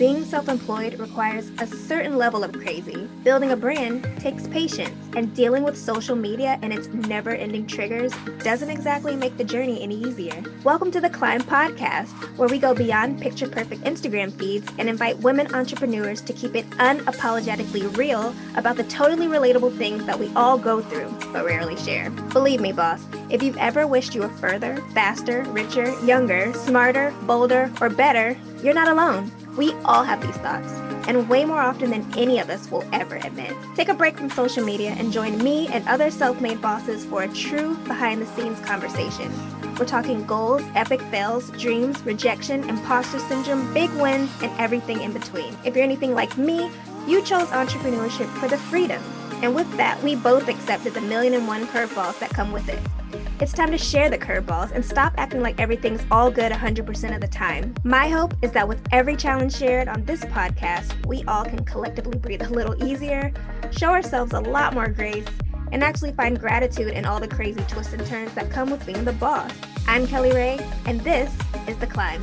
Being self employed requires a certain level of crazy. Building a brand takes patience, and dealing with social media and its never ending triggers doesn't exactly make the journey any easier. Welcome to the Climb Podcast, where we go beyond picture perfect Instagram feeds and invite women entrepreneurs to keep it unapologetically real about the totally relatable things that we all go through but rarely share. Believe me, boss, if you've ever wished you were further, faster, richer, younger, smarter, bolder, or better, you're not alone. We all have these thoughts, and way more often than any of us will ever admit. Take a break from social media and join me and other self made bosses for a true behind the scenes conversation. We're talking goals, epic fails, dreams, rejection, imposter syndrome, big wins, and everything in between. If you're anything like me, you chose entrepreneurship for the freedom. And with that, we both accepted the million and one curveballs that come with it. It's time to share the curveballs and stop acting like everything's all good 100% of the time. My hope is that with every challenge shared on this podcast, we all can collectively breathe a little easier, show ourselves a lot more grace, and actually find gratitude in all the crazy twists and turns that come with being the boss. I'm Kelley Raye, and this is The Climb.